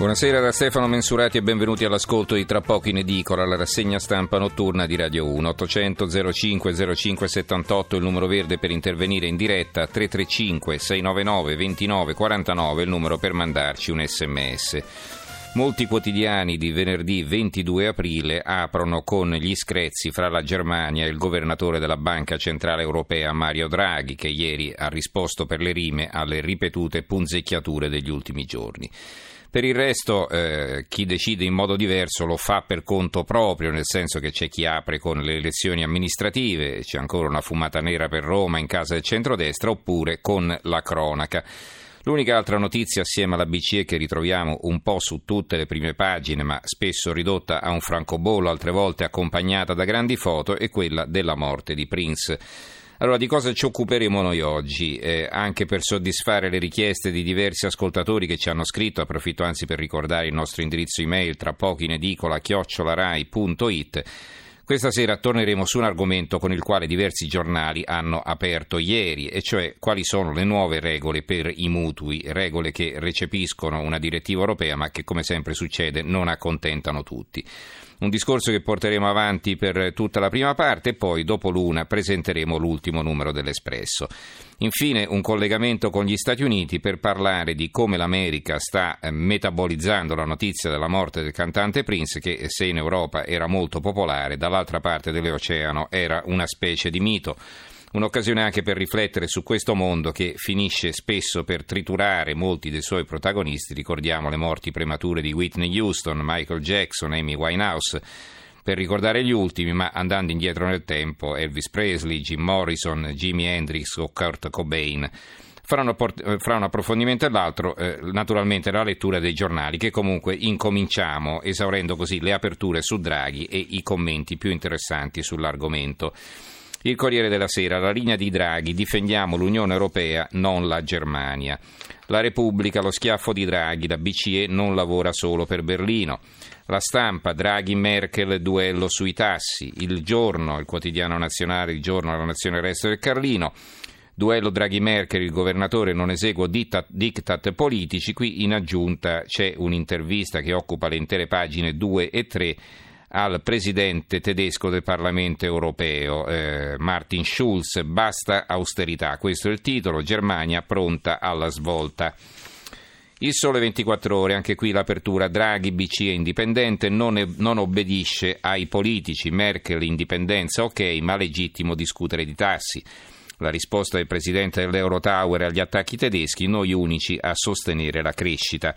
Buonasera da Stefano Mensurati e benvenuti all'ascolto di Tra poco in edicola, la rassegna stampa notturna di Radio 1. 800 05 05 78 il numero verde per intervenire in diretta, 335 699 29 49 il numero per mandarci un sms. Molti quotidiani di venerdì 22 aprile aprono con gli screzi fra la Germania e il governatore della Banca Centrale Europea Mario Draghi, che ieri ha risposto per le rime alle ripetute punzecchiature degli ultimi giorni. Per il resto eh, chi decide in modo diverso lo fa per conto proprio, nel senso che c'è chi apre con le elezioni amministrative, c'è ancora una fumata nera per Roma in casa del centrodestra, oppure con la cronaca. L'unica altra notizia assieme alla BCE che ritroviamo un po' su tutte le prime pagine, ma spesso ridotta a un francobollo, altre volte accompagnata da grandi foto, è quella della morte di Prince. Allora, di cosa ci occuperemo noi oggi? Eh, anche per soddisfare le richieste di diversi ascoltatori che ci hanno scritto, approfitto anzi per ricordare il nostro indirizzo email tra poco in edicola chiocciolarai.it. Questa sera torneremo su un argomento con il quale diversi giornali hanno aperto ieri, e cioè quali sono le nuove regole per i mutui, regole che recepiscono una direttiva europea ma che come sempre succede non accontentano tutti. Un discorso che porteremo avanti per tutta la prima parte e poi dopo l'una presenteremo l'ultimo numero dell'Espresso. Infine un collegamento con gli Stati Uniti per parlare di come l'America sta eh, metabolizzando la notizia della morte del cantante Prince che se in Europa era molto popolare, dall'altra parte dell'oceano era una specie di mito. Un'occasione anche per riflettere su questo mondo che finisce spesso per triturare molti dei suoi protagonisti. Ricordiamo le morti premature di Whitney Houston, Michael Jackson, Amy Winehouse. Per ricordare gli ultimi, ma andando indietro nel tempo, Elvis Presley, Jim Morrison, Jimi Hendrix o Kurt Cobain. Fra fra un, approfondimento e l'altro, eh, naturalmente la lettura dei giornali, che comunque incominciamo esaurendo così le aperture su Draghi e i commenti più interessanti sull'argomento. Il Corriere della Sera, la linea di Draghi, difendiamo l'Unione Europea, non la Germania. La Repubblica, lo schiaffo di Draghi, la BCE non lavora solo per Berlino. La stampa, Draghi-Merkel, duello sui tassi. Il giorno, il quotidiano nazionale, il giorno, la nazione resto del Carlino. Duello Draghi-Merkel, il governatore non eseguo diktat, diktat politici. Qui in aggiunta c'è un'intervista che occupa le intere pagine 2 e 3 al presidente tedesco del Parlamento europeo, eh, Martin Schulz. Basta austerità. Questo è il titolo. Germania pronta alla svolta. Il sole 24 ore, anche qui l'apertura Draghi, BCE indipendente, non, è, non, obbedisce ai politici, Merkel indipendenza ok, ma legittimo discutere di tassi. La risposta del presidente dell'Eurotower agli attacchi tedeschi, noi unici a sostenere la crescita.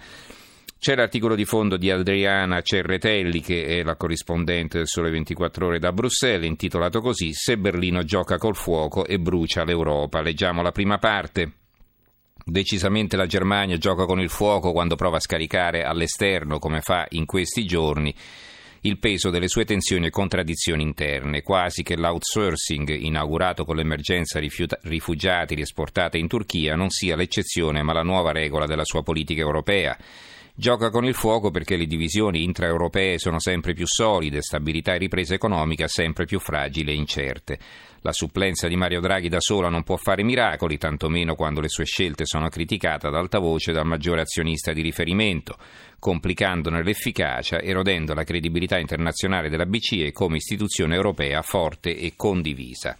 C'è l'articolo di fondo di Adriana Cerretelli, che è la corrispondente del Sole 24 Ore da Bruxelles, intitolato così Se Berlino gioca col fuoco e brucia l'Europa. Leggiamo la prima parte. Decisamente la Germania gioca con il fuoco quando prova a scaricare all'esterno, come fa in questi giorni, il peso delle sue tensioni e contraddizioni interne, quasi che l'outsourcing inaugurato con l'emergenza rifugiati riesportata in Turchia non sia l'eccezione ma la nuova regola della sua politica europea. Gioca con il fuoco perché le divisioni intraeuropee sono sempre più solide, stabilità e ripresa economica sempre più fragili e incerte. La supplenza di Mario Draghi da sola non può fare miracoli, tantomeno quando le sue scelte sono criticate ad alta voce dal maggiore azionista di riferimento, complicandone l'efficacia, erodendo la credibilità internazionale della BCE come istituzione europea forte e condivisa.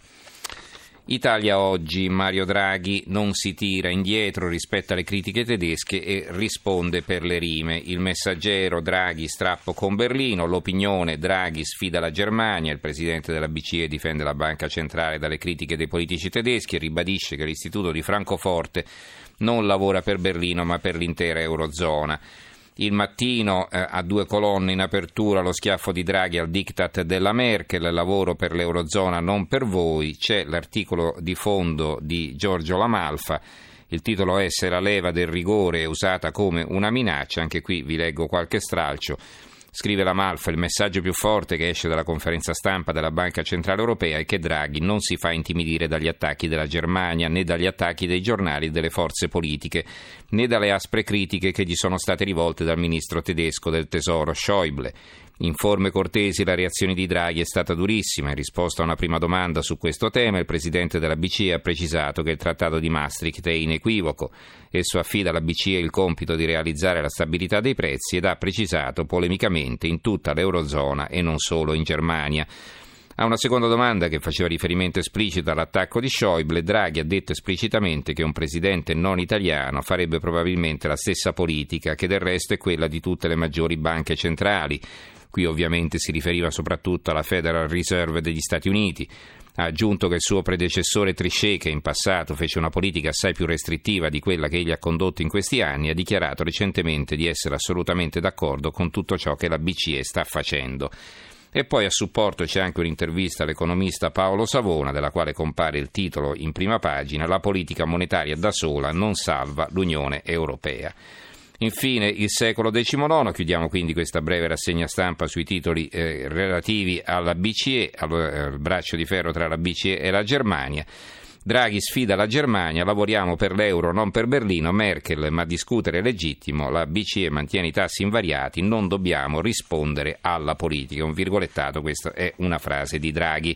Italia oggi, Mario Draghi non si tira indietro rispetto alle critiche tedesche e risponde per le rime. Il messaggero Draghi strappo con Berlino, l'opinione Draghi sfida la Germania, il presidente della BCE difende la banca centrale dalle critiche dei politici tedeschi e ribadisce che l'istituto di Francoforte non lavora per Berlino ma per l'intera Eurozona. Il mattino eh, a due colonne in apertura lo schiaffo di Draghi al diktat della Merkel, lavoro per l'Eurozona non per voi, c'è l'articolo di fondo di Giorgio Lamalfa. Il titolo è Se la leva del rigore è usata come una minaccia, anche qui vi leggo qualche stralcio. Scrive la Malfa, il messaggio più forte che esce dalla conferenza stampa della Banca Centrale Europea è che Draghi non si fa intimidire dagli attacchi della Germania né dagli attacchi dei giornali e delle forze politiche, né dalle aspre critiche che gli sono state rivolte dal ministro tedesco del Tesoro Schäuble. In forme cortesi la reazione di Draghi è stata durissima. In risposta a una prima domanda su questo tema, il presidente della BCE ha precisato che il trattato di Maastricht è inequivoco. Esso affida alla BCE il compito di realizzare la stabilità dei prezzi ed ha precisato polemicamente in tutta l'Eurozona e non solo in Germania. A una seconda domanda che faceva riferimento esplicito all'attacco di Schäuble, Draghi ha detto esplicitamente che un presidente non italiano farebbe probabilmente la stessa politica, che del resto è quella di tutte le maggiori banche centrali. Qui ovviamente si riferiva soprattutto alla Federal Reserve degli Stati Uniti. Ha aggiunto che il suo predecessore Trichet, che in passato fece una politica assai più restrittiva di quella che egli ha condotto in questi anni, ha dichiarato recentemente di essere assolutamente d'accordo con tutto ciò che la BCE sta facendo. E poi a supporto c'è anche un'intervista all'economista Paolo Savona, della quale compare il titolo in prima pagina La politica monetaria da sola non salva l'Unione Europea. Infine il secolo XIX, chiudiamo quindi questa breve rassegna stampa sui titoli eh, relativi alla BCE, al, al braccio di ferro tra la BCE e la Germania. Draghi sfida la Germania, lavoriamo per l'euro, non per Berlino, Merkel, ma discutere è legittimo, la BCE mantiene i tassi invariati, non dobbiamo rispondere alla politica. Un virgolettato, questa è una frase di Draghi.